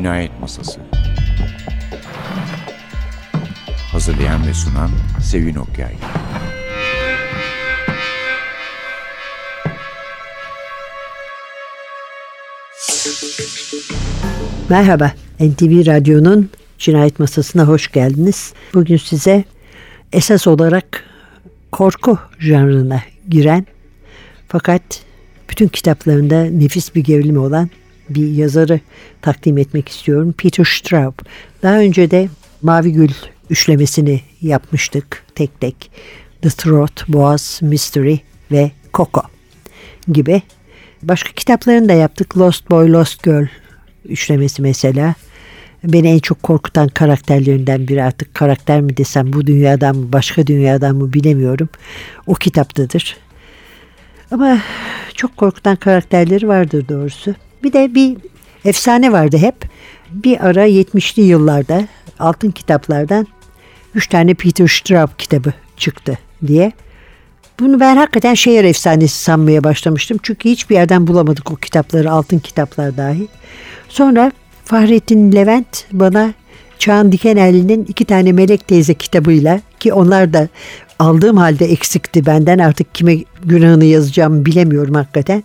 Cinayet Masası Hazırlayan ve sunan Sevin Okyay Merhaba, NTV Radyo'nun Cinayet Masası'na hoş geldiniz. Bugün size esas olarak korku janrına giren fakat bütün kitaplarında nefis bir gerilimi olan bir yazarı takdim etmek istiyorum. Peter Straub. Daha önce de Mavi Gül üçlemesini yapmıştık tek tek. The Throat, Boğaz, Mystery ve Coco gibi. Başka kitaplarını da yaptık. Lost Boy, Lost Girl üçlemesi mesela. Beni en çok korkutan karakterlerinden biri artık karakter mi desem bu dünyadan mı başka dünyadan mı bilemiyorum. O kitaptadır. Ama çok korkutan karakterleri vardır doğrusu. Bir de bir efsane vardı hep. Bir ara 70'li yıllarda altın kitaplardan 3 tane Peter Straub kitabı çıktı diye. Bunu ben hakikaten şehir efsanesi sanmaya başlamıştım. Çünkü hiçbir yerden bulamadık o kitapları, altın kitaplar dahi. Sonra Fahrettin Levent bana Çağan Dikenelli'nin iki tane Melek Teyze kitabıyla ki onlar da aldığım halde eksikti benden artık kime günahını yazacağımı bilemiyorum hakikaten.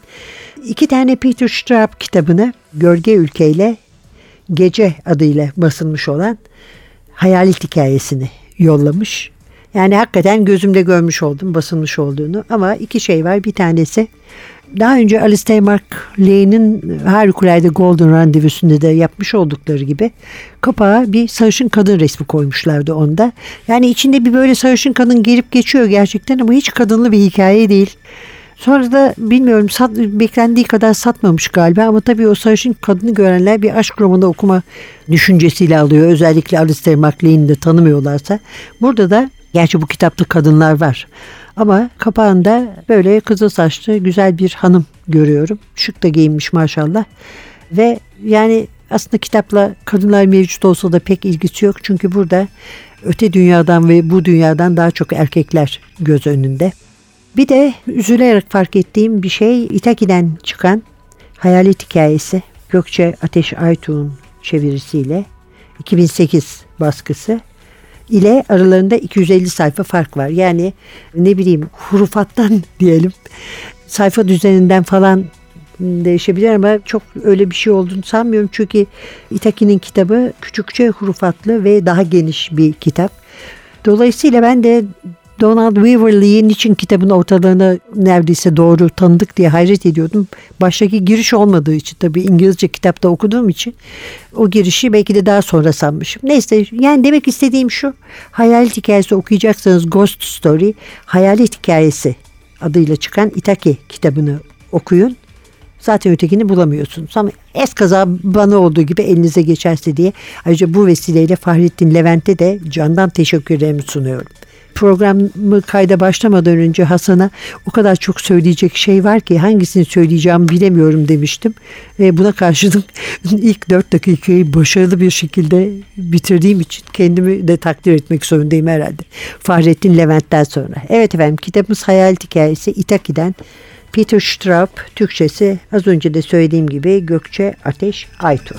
İki tane Peter Straub kitabını Gölge Ülke ile Gece adıyla basılmış olan hayalet hikayesini yollamış. Yani hakikaten gözümde görmüş oldum basılmış olduğunu ama iki şey var. Bir tanesi daha önce Alistair MacLean'in harikulade Golden Randevusu'nda da yapmış oldukları gibi kapağa bir sarışın kadın resmi koymuşlardı onda. Yani içinde bir böyle sarışın kadın gelip geçiyor gerçekten ama hiç kadınlı bir hikaye değil. Sonra da bilmiyorum sat, beklendiği kadar satmamış galiba ama tabii o sarışın kadını görenler bir aşk romanı okuma düşüncesiyle alıyor. Özellikle Alistair MacLean'i de tanımıyorlarsa. Burada da gerçi bu kitapta kadınlar var. Ama kapağında böyle kızıl saçlı güzel bir hanım görüyorum. Şık da giyinmiş maşallah. Ve yani aslında kitapla kadınlar mevcut olsa da pek ilgisi yok. Çünkü burada öte dünyadan ve bu dünyadan daha çok erkekler göz önünde. Bir de üzülerek fark ettiğim bir şey İtaki'den çıkan Hayalet Hikayesi Gökçe Ateş Aytuğ'un çevirisiyle 2008 baskısı ile aralarında 250 sayfa fark var. Yani ne bileyim hurufattan diyelim sayfa düzeninden falan değişebilir ama çok öyle bir şey olduğunu sanmıyorum. Çünkü Itaki'nin kitabı küçükçe hurufatlı ve daha geniş bir kitap. Dolayısıyla ben de Donald Waverly'in için kitabın ortalarına neredeyse doğru tanıdık diye hayret ediyordum. Baştaki giriş olmadığı için tabii İngilizce kitapta okuduğum için o girişi belki de daha sonra sanmışım. Neyse yani demek istediğim şu hayalet hikayesi okuyacaksanız Ghost Story hayalet hikayesi adıyla çıkan Itaki kitabını okuyun. Zaten ötekini bulamıyorsunuz. Ama eskaza bana olduğu gibi elinize geçerse diye ayrıca bu vesileyle Fahrettin Levent'e de candan teşekkürlerimi sunuyorum programı kayda başlamadan önce Hasan'a o kadar çok söyleyecek şey var ki hangisini söyleyeceğimi bilemiyorum demiştim. Ve buna karşılık ilk dört dakikayı başarılı bir şekilde bitirdiğim için kendimi de takdir etmek zorundayım herhalde. Fahrettin Levent'ten sonra. Evet efendim kitabımız Hayal Hikayesi İtaki'den Peter Straub, Türkçesi az önce de söylediğim gibi Gökçe Ateş Aytur.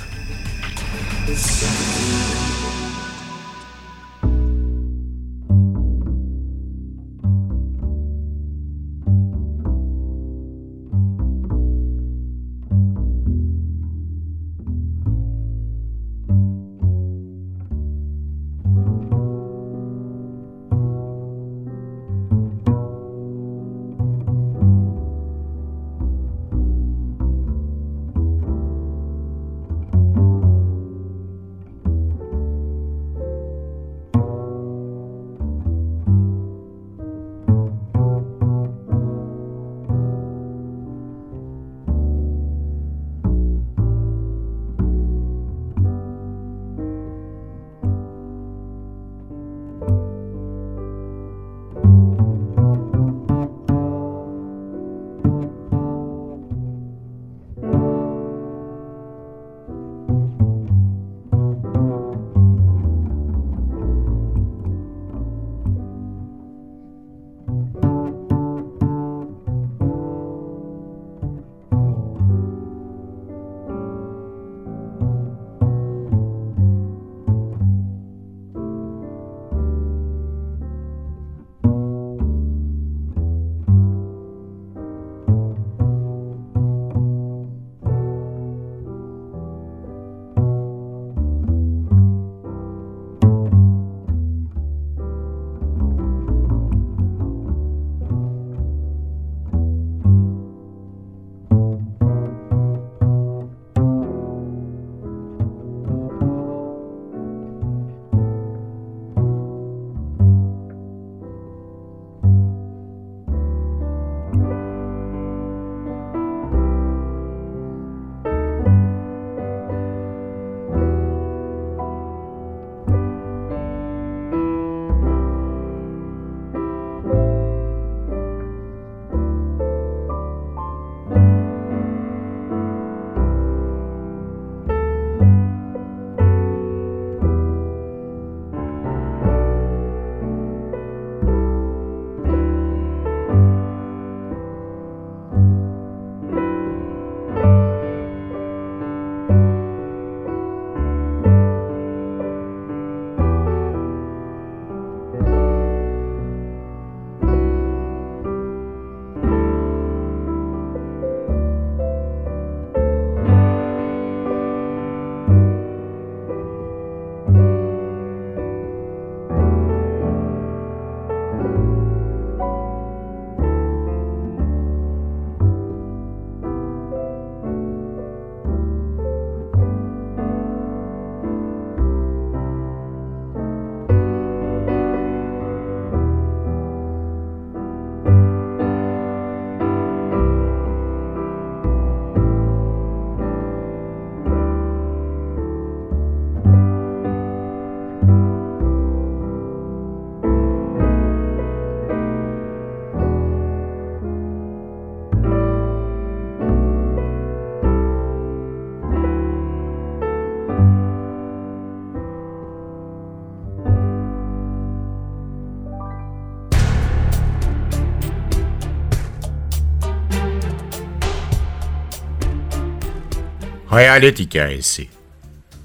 Hayalet hikayesi.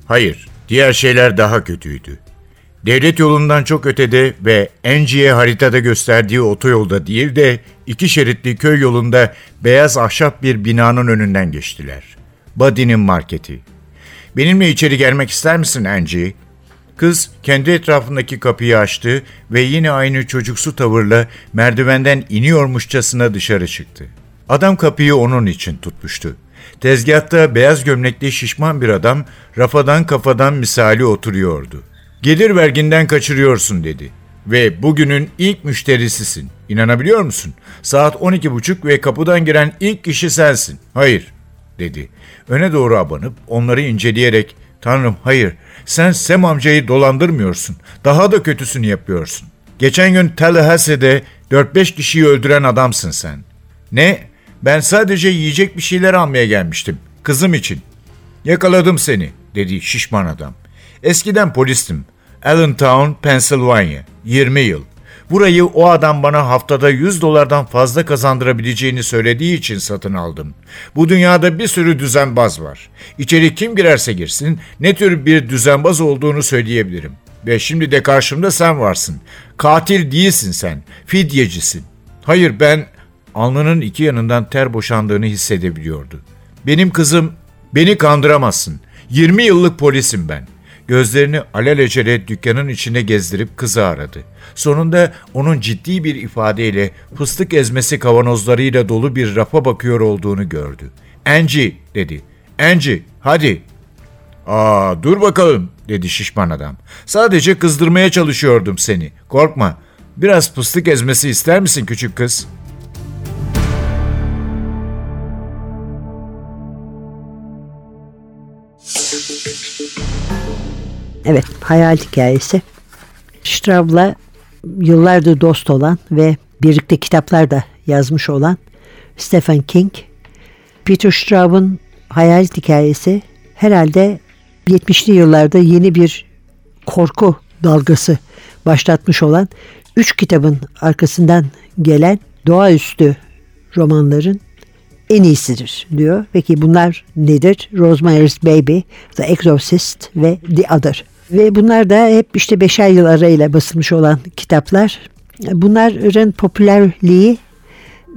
Hayır, diğer şeyler daha kötüydü. Devlet yolundan çok ötede ve Angie'ye haritada gösterdiği otoyolda değil de iki şeritli köy yolunda beyaz ahşap bir binanın önünden geçtiler. Buddy'nin marketi. Benimle içeri gelmek ister misin Angie? Kız kendi etrafındaki kapıyı açtı ve yine aynı çocuksu tavırla merdivenden iniyormuşçasına dışarı çıktı. Adam kapıyı onun için tutmuştu. Tezgahta beyaz gömlekli şişman bir adam rafadan kafadan misali oturuyordu. Gelir verginden kaçırıyorsun dedi. Ve bugünün ilk müşterisisin. İnanabiliyor musun? Saat 12.30 ve kapıdan giren ilk kişi sensin. Hayır, dedi. Öne doğru abanıp onları inceleyerek Tanrım hayır sen Sem amcayı dolandırmıyorsun. Daha da kötüsünü yapıyorsun. Geçen gün Tallahassee'de 4-5 kişiyi öldüren adamsın sen. Ne? Ben sadece yiyecek bir şeyler almaya gelmiştim. Kızım için. Yakaladım seni dedi şişman adam. Eskiden polistim. Allentown, Pennsylvania. 20 yıl. Burayı o adam bana haftada 100 dolardan fazla kazandırabileceğini söylediği için satın aldım. Bu dünyada bir sürü düzenbaz var. İçeri kim girerse girsin ne tür bir düzenbaz olduğunu söyleyebilirim. Ve şimdi de karşımda sen varsın. Katil değilsin sen. Fidyecisin. Hayır ben alnının iki yanından ter boşandığını hissedebiliyordu. Benim kızım beni kandıramazsın. 20 yıllık polisim ben. Gözlerini alelacele dükkanın içine gezdirip kızı aradı. Sonunda onun ciddi bir ifadeyle fıstık ezmesi kavanozlarıyla dolu bir rafa bakıyor olduğunu gördü. Angie dedi. Angie hadi. Aa dur bakalım dedi şişman adam. Sadece kızdırmaya çalışıyordum seni. Korkma. Biraz fıstık ezmesi ister misin küçük kız?'' Evet, hayal hikayesi. Straub'la yıllardır dost olan ve birlikte kitaplar da yazmış olan Stephen King, Peter Straub'un hayal hikayesi herhalde 70'li yıllarda yeni bir korku dalgası başlatmış olan üç kitabın arkasından gelen doğaüstü romanların en iyisidir diyor. Peki bunlar nedir? Rosemary's Baby, The Exorcist ve The Other. Ve bunlar da hep işte beşer yıl arayla basılmış olan kitaplar. Bunların popülerliği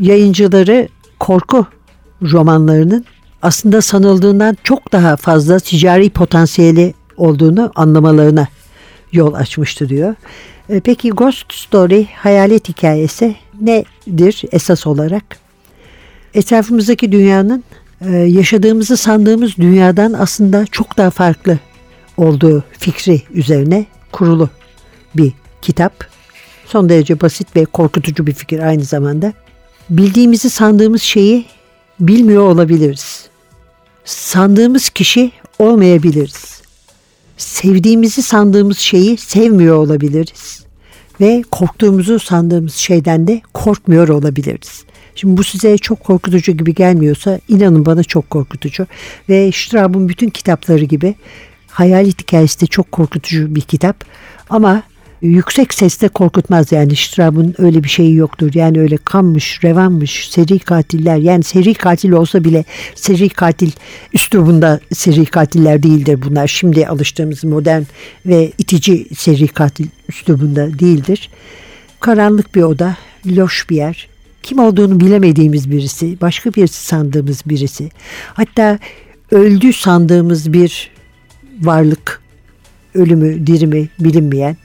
yayıncıları korku romanlarının aslında sanıldığından çok daha fazla ticari potansiyeli olduğunu anlamalarına yol açmıştı diyor. E, peki Ghost Story hayalet hikayesi nedir esas olarak? Etrafımızdaki dünyanın e, yaşadığımızı sandığımız dünyadan aslında çok daha farklı olduğu fikri üzerine kurulu bir kitap. Son derece basit ve korkutucu bir fikir aynı zamanda. Bildiğimizi sandığımız şeyi bilmiyor olabiliriz. Sandığımız kişi olmayabiliriz. Sevdiğimizi sandığımız şeyi sevmiyor olabiliriz. Ve korktuğumuzu sandığımız şeyden de korkmuyor olabiliriz. Şimdi bu size çok korkutucu gibi gelmiyorsa inanın bana çok korkutucu. Ve Straub'un bütün kitapları gibi Hayalet hikayesi de çok korkutucu bir kitap. Ama yüksek sesle korkutmaz yani Straub'un öyle bir şeyi yoktur. Yani öyle kanmış, revanmış, seri katiller yani seri katil olsa bile seri katil üslubunda seri katiller değildir bunlar. Şimdi alıştığımız modern ve itici seri katil üslubunda değildir. Karanlık bir oda, loş bir yer. Kim olduğunu bilemediğimiz birisi, başka birisi sandığımız birisi. Hatta öldü sandığımız bir varlık, ölümü, dirimi bilinmeyen.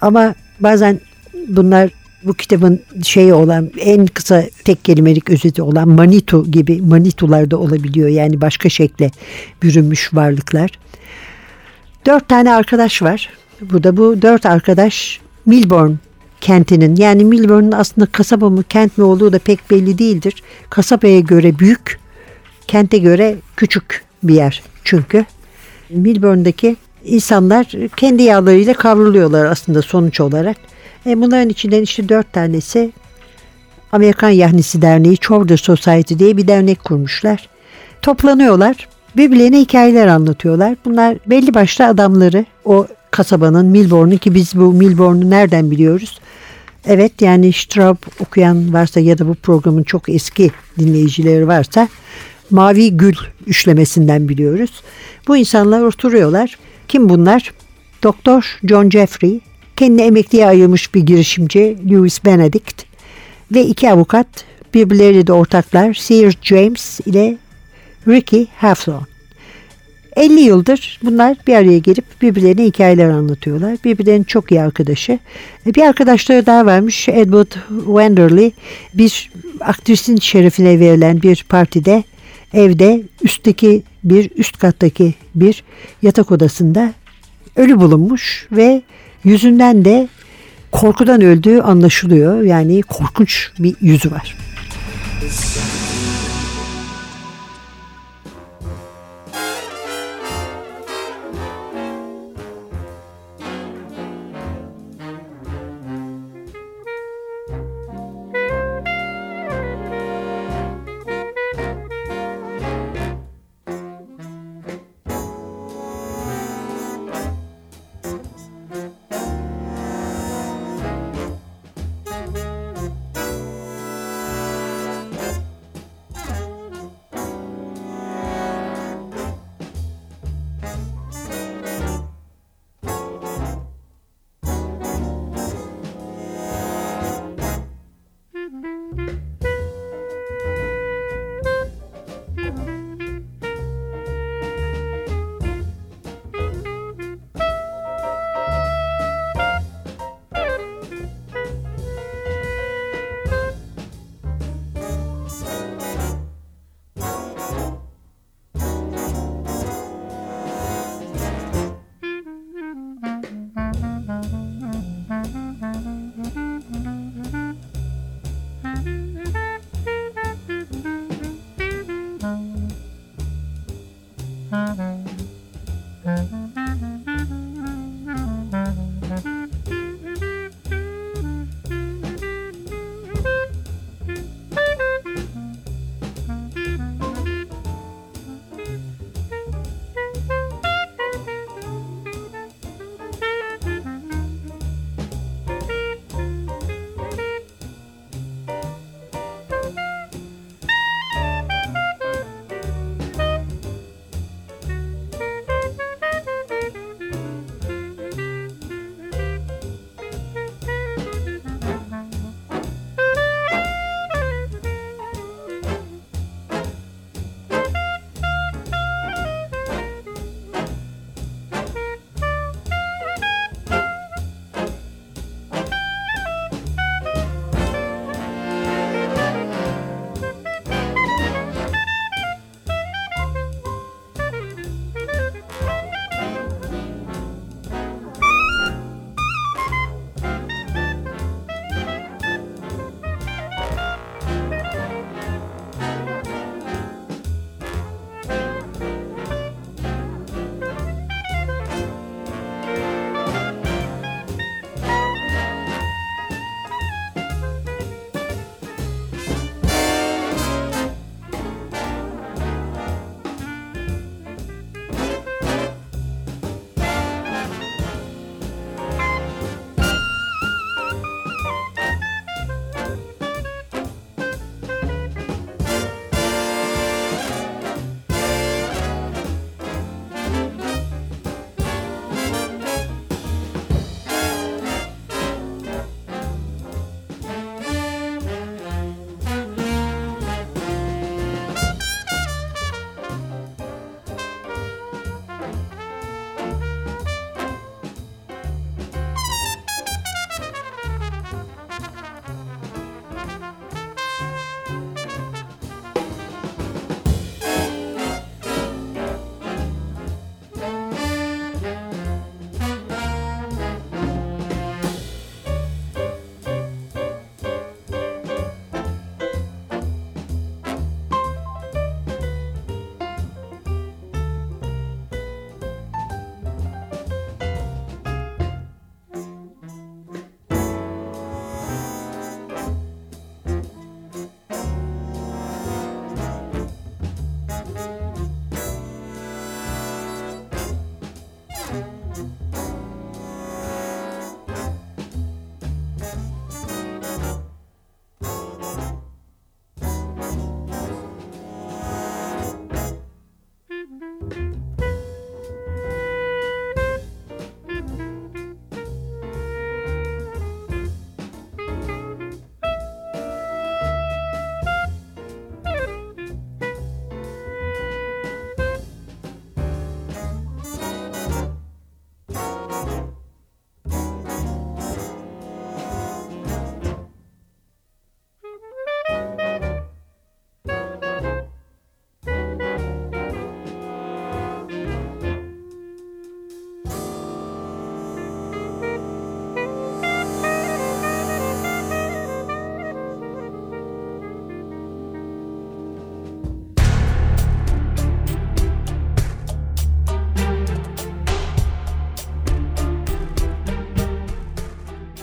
Ama bazen bunlar bu kitabın şeyi olan en kısa tek kelimelik özeti olan Manitu gibi Manitular da olabiliyor. Yani başka şekle bürünmüş varlıklar. Dört tane arkadaş var. Burada bu dört arkadaş Milborn kentinin yani Milburn'un aslında kasaba mı kent mi olduğu da pek belli değildir. Kasabaya göre büyük, kente göre küçük bir yer çünkü. Milburn'daki insanlar kendi yağlarıyla kavruluyorlar aslında sonuç olarak. E bunların içinden işte dört tanesi Amerikan Yahnisi Derneği Chowder Society diye bir dernek kurmuşlar. Toplanıyorlar. Birbirlerine hikayeler anlatıyorlar. Bunlar belli başlı adamları o kasabanın Milborn'u ki biz bu Milborn'u nereden biliyoruz? Evet yani Straub okuyan varsa ya da bu programın çok eski dinleyicileri varsa Mavi Gül üçlemesinden biliyoruz. Bu insanlar oturuyorlar. Kim bunlar? Doktor John Jeffrey, kendini emekliye ayırmış bir girişimci Louis Benedict ve iki avukat birbirleriyle de ortaklar Sir James ile Ricky Hawthorne. 50 yıldır bunlar bir araya gelip birbirlerine hikayeler anlatıyorlar. Birbirlerinin çok iyi arkadaşı. E, bir arkadaşları daha varmış Edward Wenderley. Bir aktrisin şerefine verilen bir partide evde üstteki bir üst kattaki bir yatak odasında ölü bulunmuş ve yüzünden de korkudan öldüğü anlaşılıyor. Yani korkunç bir yüzü var.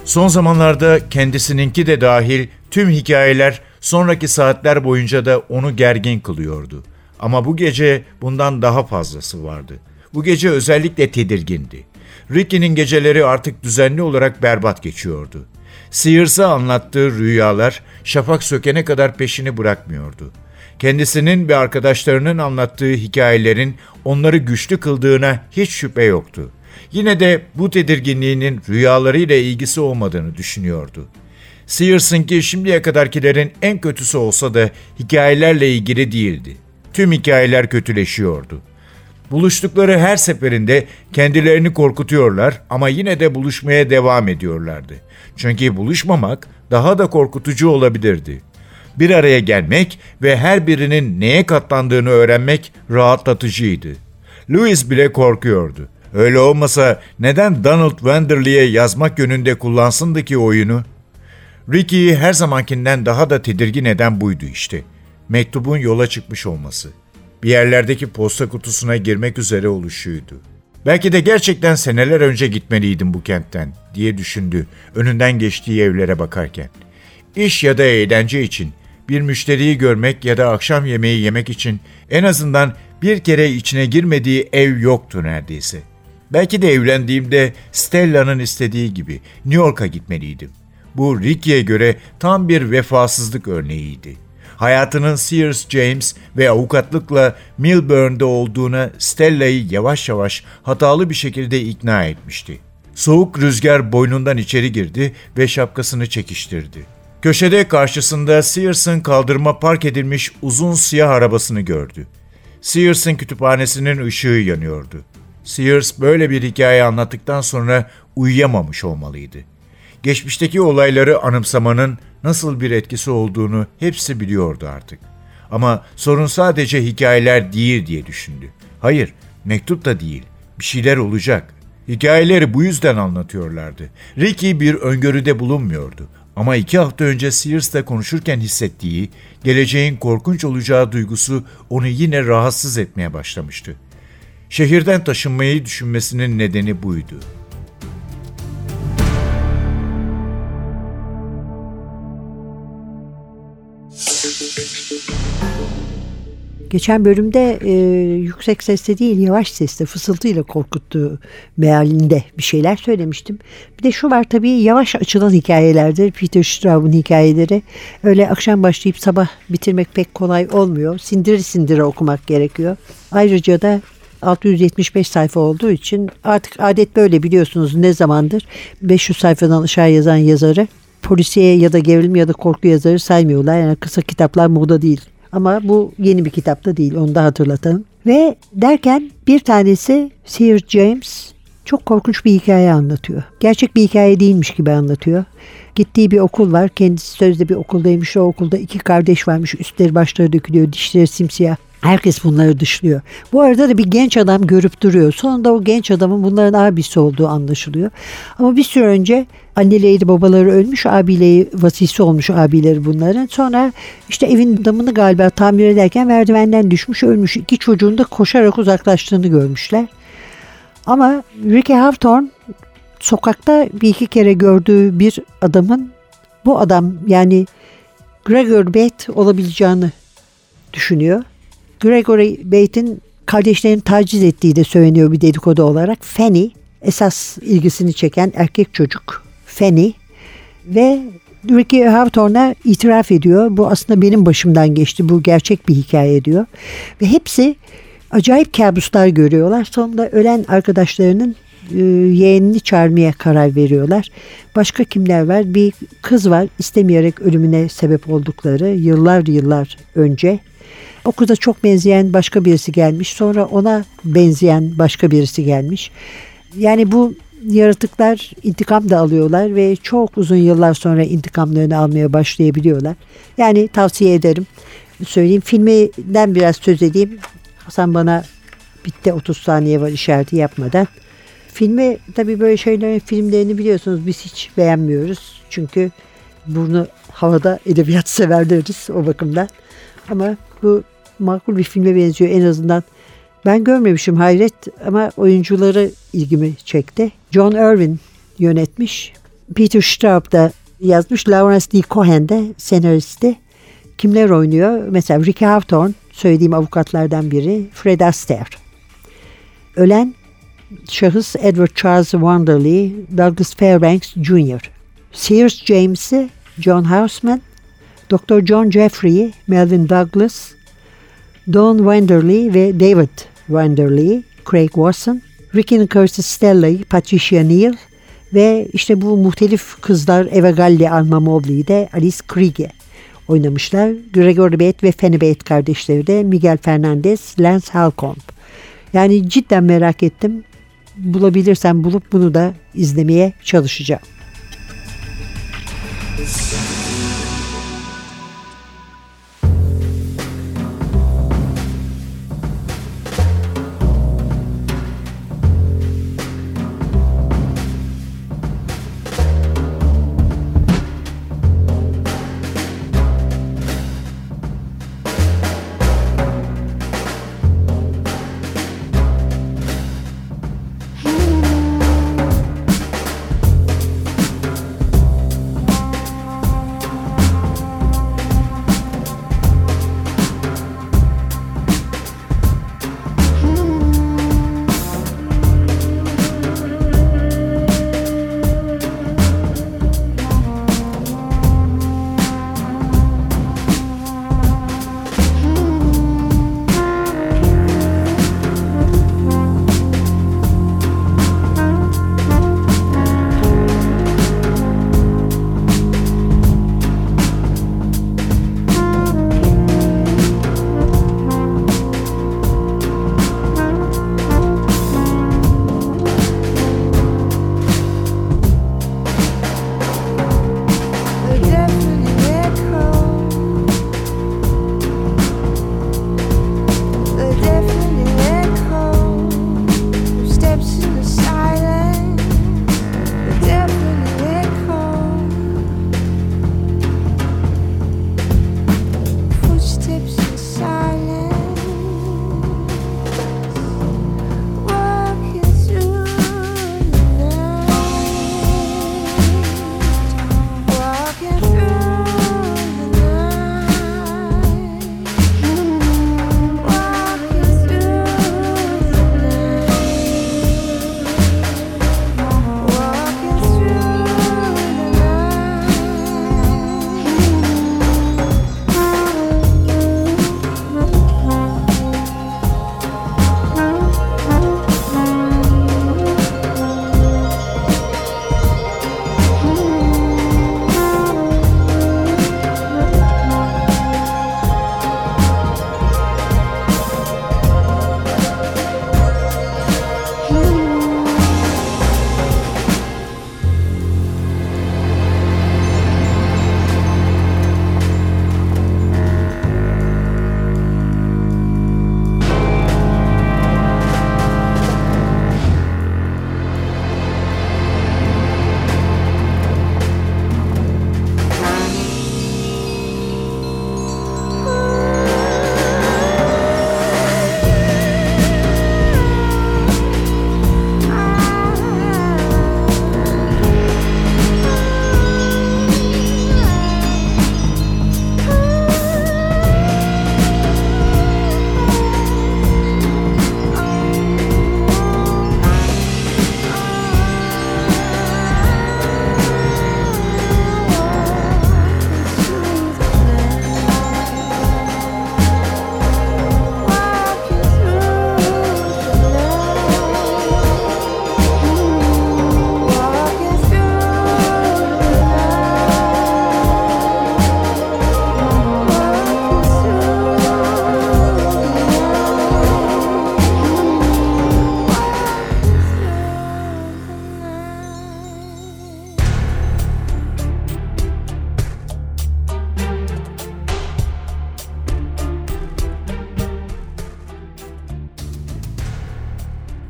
Son zamanlarda kendisininki de dahil tüm hikayeler sonraki saatler boyunca da onu gergin kılıyordu. Ama bu gece bundan daha fazlası vardı. Bu gece özellikle tedirgindi. Ricky'nin geceleri artık düzenli olarak berbat geçiyordu. Sears'a anlattığı rüyalar şafak sökene kadar peşini bırakmıyordu. Kendisinin ve arkadaşlarının anlattığı hikayelerin onları güçlü kıldığına hiç şüphe yoktu. Yine de bu tedirginliğinin rüyalarıyla ilgisi olmadığını düşünüyordu. Sears'ınki şimdiye kadarkilerin en kötüsü olsa da hikayelerle ilgili değildi. Tüm hikayeler kötüleşiyordu. Buluştukları her seferinde kendilerini korkutuyorlar ama yine de buluşmaya devam ediyorlardı. Çünkü buluşmamak daha da korkutucu olabilirdi. Bir araya gelmek ve her birinin neye katlandığını öğrenmek rahatlatıcıydı. Louis bile korkuyordu. Öyle olmasa neden Donald Wenderley'e yazmak yönünde kullansındı ki oyunu? Ricky'yi her zamankinden daha da tedirgin eden buydu işte. Mektubun yola çıkmış olması. Bir yerlerdeki posta kutusuna girmek üzere oluşuydu. Belki de gerçekten seneler önce gitmeliydim bu kentten diye düşündü önünden geçtiği evlere bakarken. İş ya da eğlence için, bir müşteriyi görmek ya da akşam yemeği yemek için en azından bir kere içine girmediği ev yoktu neredeyse. Belki de evlendiğimde Stella'nın istediği gibi New York'a gitmeliydim. Bu Ricky'e göre tam bir vefasızlık örneğiydi. Hayatının Sears James ve avukatlıkla Milburn'da olduğuna Stella'yı yavaş yavaş hatalı bir şekilde ikna etmişti. Soğuk rüzgar boynundan içeri girdi ve şapkasını çekiştirdi. Köşede karşısında Sears'ın kaldırıma park edilmiş uzun siyah arabasını gördü. Sears'ın kütüphanesinin ışığı yanıyordu. Sears böyle bir hikaye anlattıktan sonra uyuyamamış olmalıydı. Geçmişteki olayları anımsamanın nasıl bir etkisi olduğunu hepsi biliyordu artık. Ama sorun sadece hikayeler değil diye düşündü. Hayır, mektup da değil. Bir şeyler olacak. Hikayeleri bu yüzden anlatıyorlardı. Ricky bir öngörüde bulunmuyordu. Ama iki hafta önce Sears'la konuşurken hissettiği, geleceğin korkunç olacağı duygusu onu yine rahatsız etmeye başlamıştı. Şehirden taşınmayı düşünmesinin nedeni buydu. Geçen bölümde e, yüksek sesle değil yavaş sesle fısıltıyla korkuttuğu mealinde bir şeyler söylemiştim. Bir de şu var tabii yavaş açılan hikayelerdir. Peter Straub'un hikayeleri. Öyle akşam başlayıp sabah bitirmek pek kolay olmuyor. Sindire sindire okumak gerekiyor. Ayrıca da 675 sayfa olduğu için artık adet böyle biliyorsunuz ne zamandır 500 sayfadan aşağı yazan yazarı polisiye ya da gerilim ya da korku yazarı saymıyorlar. Yani kısa kitaplar moda değil. Ama bu yeni bir kitapta değil onu da hatırlatalım. Ve derken bir tanesi Sir James çok korkunç bir hikaye anlatıyor. Gerçek bir hikaye değilmiş gibi anlatıyor. Gittiği bir okul var. Kendisi sözde bir okuldaymış. O okulda iki kardeş varmış. Üstleri başları dökülüyor. Dişleri simsiyah. Herkes bunları dışlıyor. Bu arada da bir genç adam görüp duruyor. Sonunda o genç adamın bunların abisi olduğu anlaşılıyor. Ama bir süre önce anneleri babaları ölmüş, abileri vasisi olmuş abileri bunların. Sonra işte evin damını galiba tamir ederken merdivenden düşmüş ölmüş. İki çocuğun da koşarak uzaklaştığını görmüşler. Ama Ricky Hawthorne sokakta bir iki kere gördüğü bir adamın bu adam yani Gregor Bate olabileceğini düşünüyor. Gregory Bate'in kardeşlerini taciz ettiği de söyleniyor bir dedikodu olarak. Fanny esas ilgisini çeken erkek çocuk Fanny ve Ricky Hawthorne'a itiraf ediyor. Bu aslında benim başımdan geçti. Bu gerçek bir hikaye diyor. Ve hepsi acayip kabuslar görüyorlar. Sonunda ölen arkadaşlarının e, yeğenini çağırmaya karar veriyorlar. Başka kimler var? Bir kız var istemeyerek ölümüne sebep oldukları yıllar yıllar önce. O kıza çok benzeyen başka birisi gelmiş. Sonra ona benzeyen başka birisi gelmiş. Yani bu yaratıklar intikam da alıyorlar ve çok uzun yıllar sonra intikamlarını almaya başlayabiliyorlar. Yani tavsiye ederim. Söyleyeyim filminden biraz söz edeyim. Hasan bana bitti 30 saniye var işareti yapmadan. Filmi tabii böyle şeylerin filmlerini biliyorsunuz biz hiç beğenmiyoruz. Çünkü burnu havada edebiyat severleriz o bakımdan. Ama bu makul bir filme benziyor en azından. Ben görmemişim hayret ama oyuncuları ilgimi çekti. John Irwin yönetmiş. Peter Straub da yazmış. Lawrence D. Cohen de senaristi. Kimler oynuyor? Mesela Ricky Hawthorne söylediğim avukatlardan biri. Fred Astaire. Ölen şahıs Edward Charles Wanderley, Douglas Fairbanks Jr. Sears James'i John Houseman, Dr. John Jeffrey'i Melvin Douglas, Don Wanderley ve David Wanderley, Craig Watson, Ricky Curtis Stella'yı Patricia Neal ve işte bu muhtelif kızlar Eva Galli Alma Mobley'i de Alice Krige oynamışlar. Gregory Bate ve Fanny Bate kardeşleri de Miguel Fernandez, Lance Halcomb. Yani cidden merak ettim. Bulabilirsem bulup bunu da izlemeye çalışacağım.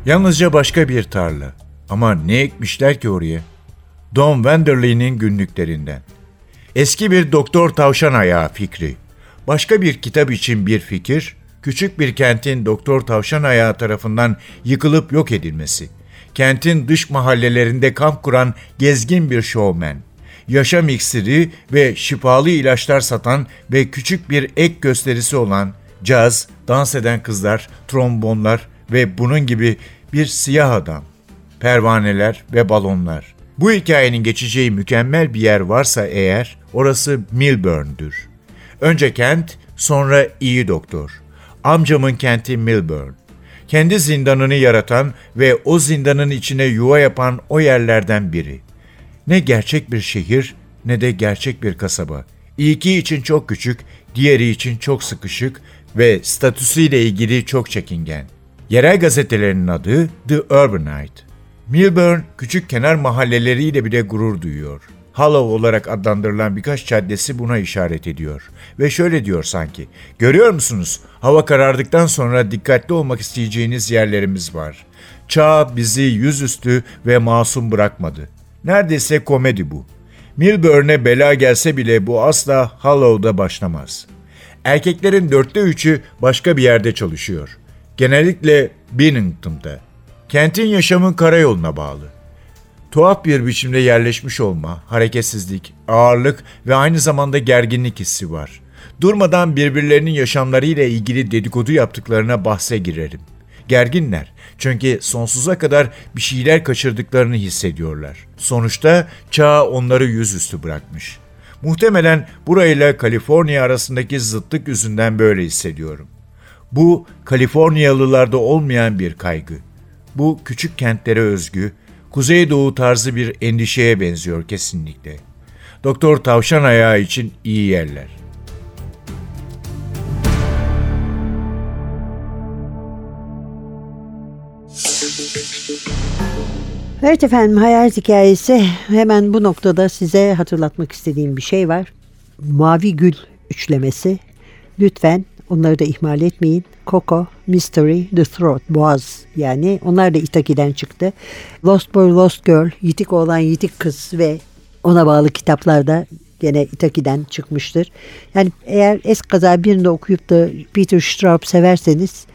Yalnızca başka bir tarla. Ama ne ekmişler ki oraya? Don Wenderley'nin günlüklerinden. Eski bir doktor tavşan ayağı fikri. Başka bir kitap için bir fikir, küçük bir kentin doktor tavşan ayağı tarafından yıkılıp yok edilmesi. kentin dış mahallelerinde kamp kuran gezgin bir şovmen. Yaşam iksiri ve şifalı ilaçlar satan ve küçük bir ek gösterisi olan caz, dans eden kızlar, trombonlar ve bunun gibi bir siyah adam, pervaneler ve balonlar. Bu hikayenin geçeceği mükemmel bir yer varsa eğer orası Milburn'dür. Önce kent, sonra iyi doktor. Amcamın kenti Milburn. Kendi zindanını yaratan ve o zindanın içine yuva yapan o yerlerden biri. Ne gerçek bir şehir ne de gerçek bir kasaba. İlki için çok küçük, diğeri için çok sıkışık ve statüsüyle ilgili çok çekingen. Yerel gazetelerinin adı The Urbanite. Milburn küçük kenar mahalleleriyle bile gurur duyuyor. Hollow olarak adlandırılan birkaç caddesi buna işaret ediyor. Ve şöyle diyor sanki, görüyor musunuz? Hava karardıktan sonra dikkatli olmak isteyeceğiniz yerlerimiz var. Çağ bizi yüzüstü ve masum bırakmadı. Neredeyse komedi bu. Milburn'e bela gelse bile bu asla Hollow'da başlamaz. Erkeklerin dörtte üçü başka bir yerde çalışıyor. Genellikle Bennington'da. Kentin yaşamın karayoluna bağlı. Tuhaf bir biçimde yerleşmiş olma, hareketsizlik, ağırlık ve aynı zamanda gerginlik hissi var. Durmadan birbirlerinin yaşamlarıyla ilgili dedikodu yaptıklarına bahse girerim. Gerginler çünkü sonsuza kadar bir şeyler kaçırdıklarını hissediyorlar. Sonuçta çağ onları yüzüstü bırakmış. Muhtemelen burayla Kaliforniya arasındaki zıtlık yüzünden böyle hissediyorum. Bu Kaliforniyalılarda olmayan bir kaygı. Bu küçük kentlere özgü, Kuzeydoğu tarzı bir endişeye benziyor kesinlikle. Doktor tavşan ayağı için iyi yerler. Evet efendim hayal hikayesi hemen bu noktada size hatırlatmak istediğim bir şey var. Mavi Gül üçlemesi. Lütfen onları da ihmal etmeyin. Coco, Mystery, The Throat, Boğaz yani onlar da Itaki'den çıktı. Lost Boy, Lost Girl, Yitik olan Yitik Kız ve ona bağlı kitaplar da gene Itaki'den çıkmıştır. Yani eğer eskaza birini okuyup da Peter Straub severseniz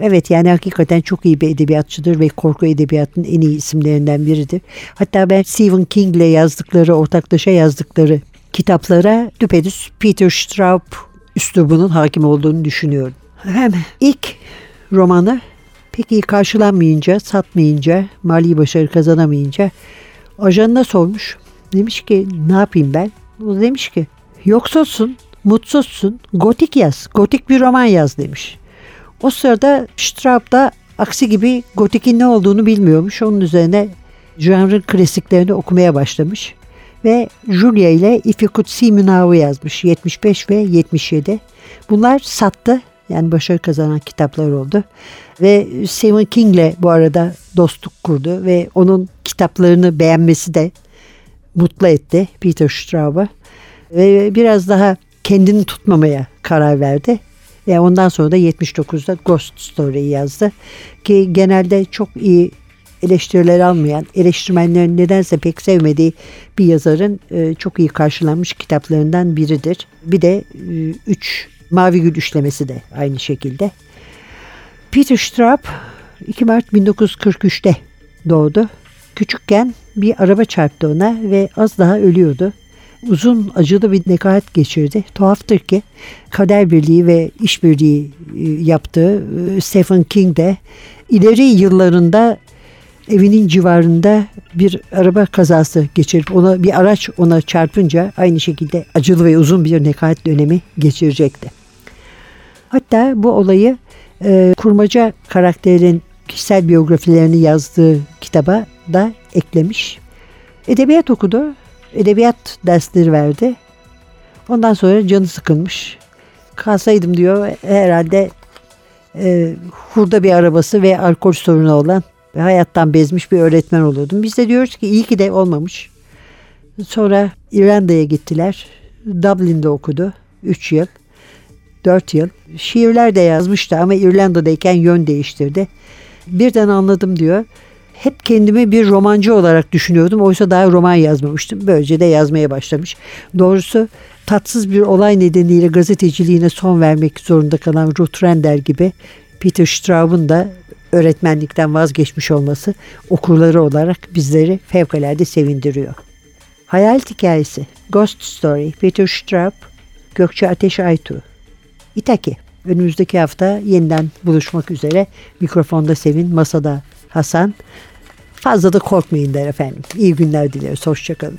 Evet yani hakikaten çok iyi bir edebiyatçıdır ve korku edebiyatının en iyi isimlerinden biridir. Hatta ben Stephen King ile yazdıkları, ortaklaşa yazdıkları kitaplara düpedüz Peter Straub üslubunun hakim olduğunu düşünüyorum. Hem ilk romanı pek iyi karşılanmayınca, satmayınca, mali başarı kazanamayınca ajanına sormuş. Demiş ki ne yapayım ben? O demiş ki yoksulsun, mutsuzsun, gotik yaz, gotik bir roman yaz demiş. O sırada Straub da aksi gibi gotikin ne olduğunu bilmiyormuş. Onun üzerine janrın klasiklerini okumaya başlamış. Ve Julia ile If You Could See Me Now'u yazmış 75 ve 77. Bunlar sattı. Yani başarı kazanan kitaplar oldu. Ve Stephen King ile bu arada dostluk kurdu ve onun kitaplarını beğenmesi de mutlu etti Peter Straub'u. Ve biraz daha kendini tutmamaya karar verdi. Ve ondan sonra da 79'da Ghost Story'yi yazdı. Ki genelde çok iyi eleştiriler almayan, eleştirmenlerin nedense pek sevmediği bir yazarın e, çok iyi karşılanmış kitaplarından biridir. Bir de 3 e, Mavi Gül üçlemesi de aynı şekilde. Peter Straub 2 Mart 1943'te doğdu. Küçükken bir araba çarptı ona ve az daha ölüyordu uzun acılı bir nekaat geçirdi. Tuhaftır ki kader birliği ve işbirliği e, yaptığı Stephen King de ileri yıllarında evinin civarında bir araba kazası geçirip ona bir araç ona çarpınca aynı şekilde acılı ve uzun bir nekaat dönemi geçirecekti. Hatta bu olayı e, kurmaca karakterin kişisel biyografilerini yazdığı kitaba da eklemiş. Edebiyat okudu edebiyat dersleri verdi. Ondan sonra canı sıkılmış. Kalsaydım diyor herhalde e, hurda bir arabası ve alkol sorunu olan hayattan bezmiş bir öğretmen olurdum. Biz de diyoruz ki iyi ki de olmamış. Sonra İrlanda'ya gittiler. Dublin'de okudu. 3 yıl. 4 yıl. Şiirler de yazmıştı ama İrlanda'dayken yön değiştirdi. Birden anladım diyor hep kendimi bir romancı olarak düşünüyordum. Oysa daha roman yazmamıştım. Böylece de yazmaya başlamış. Doğrusu tatsız bir olay nedeniyle gazeteciliğine son vermek zorunda kalan Ruth Render gibi Peter Straub'un da öğretmenlikten vazgeçmiş olması okurları olarak bizleri fevkalade sevindiriyor. Hayalet hikayesi Ghost Story Peter Straub Gökçe Ateş Aytu İtaki önümüzdeki hafta yeniden buluşmak üzere mikrofonda Sevin masada Hasan fazla da korkmayın der efendim. İyi günler dileriz. Hoşçakalın.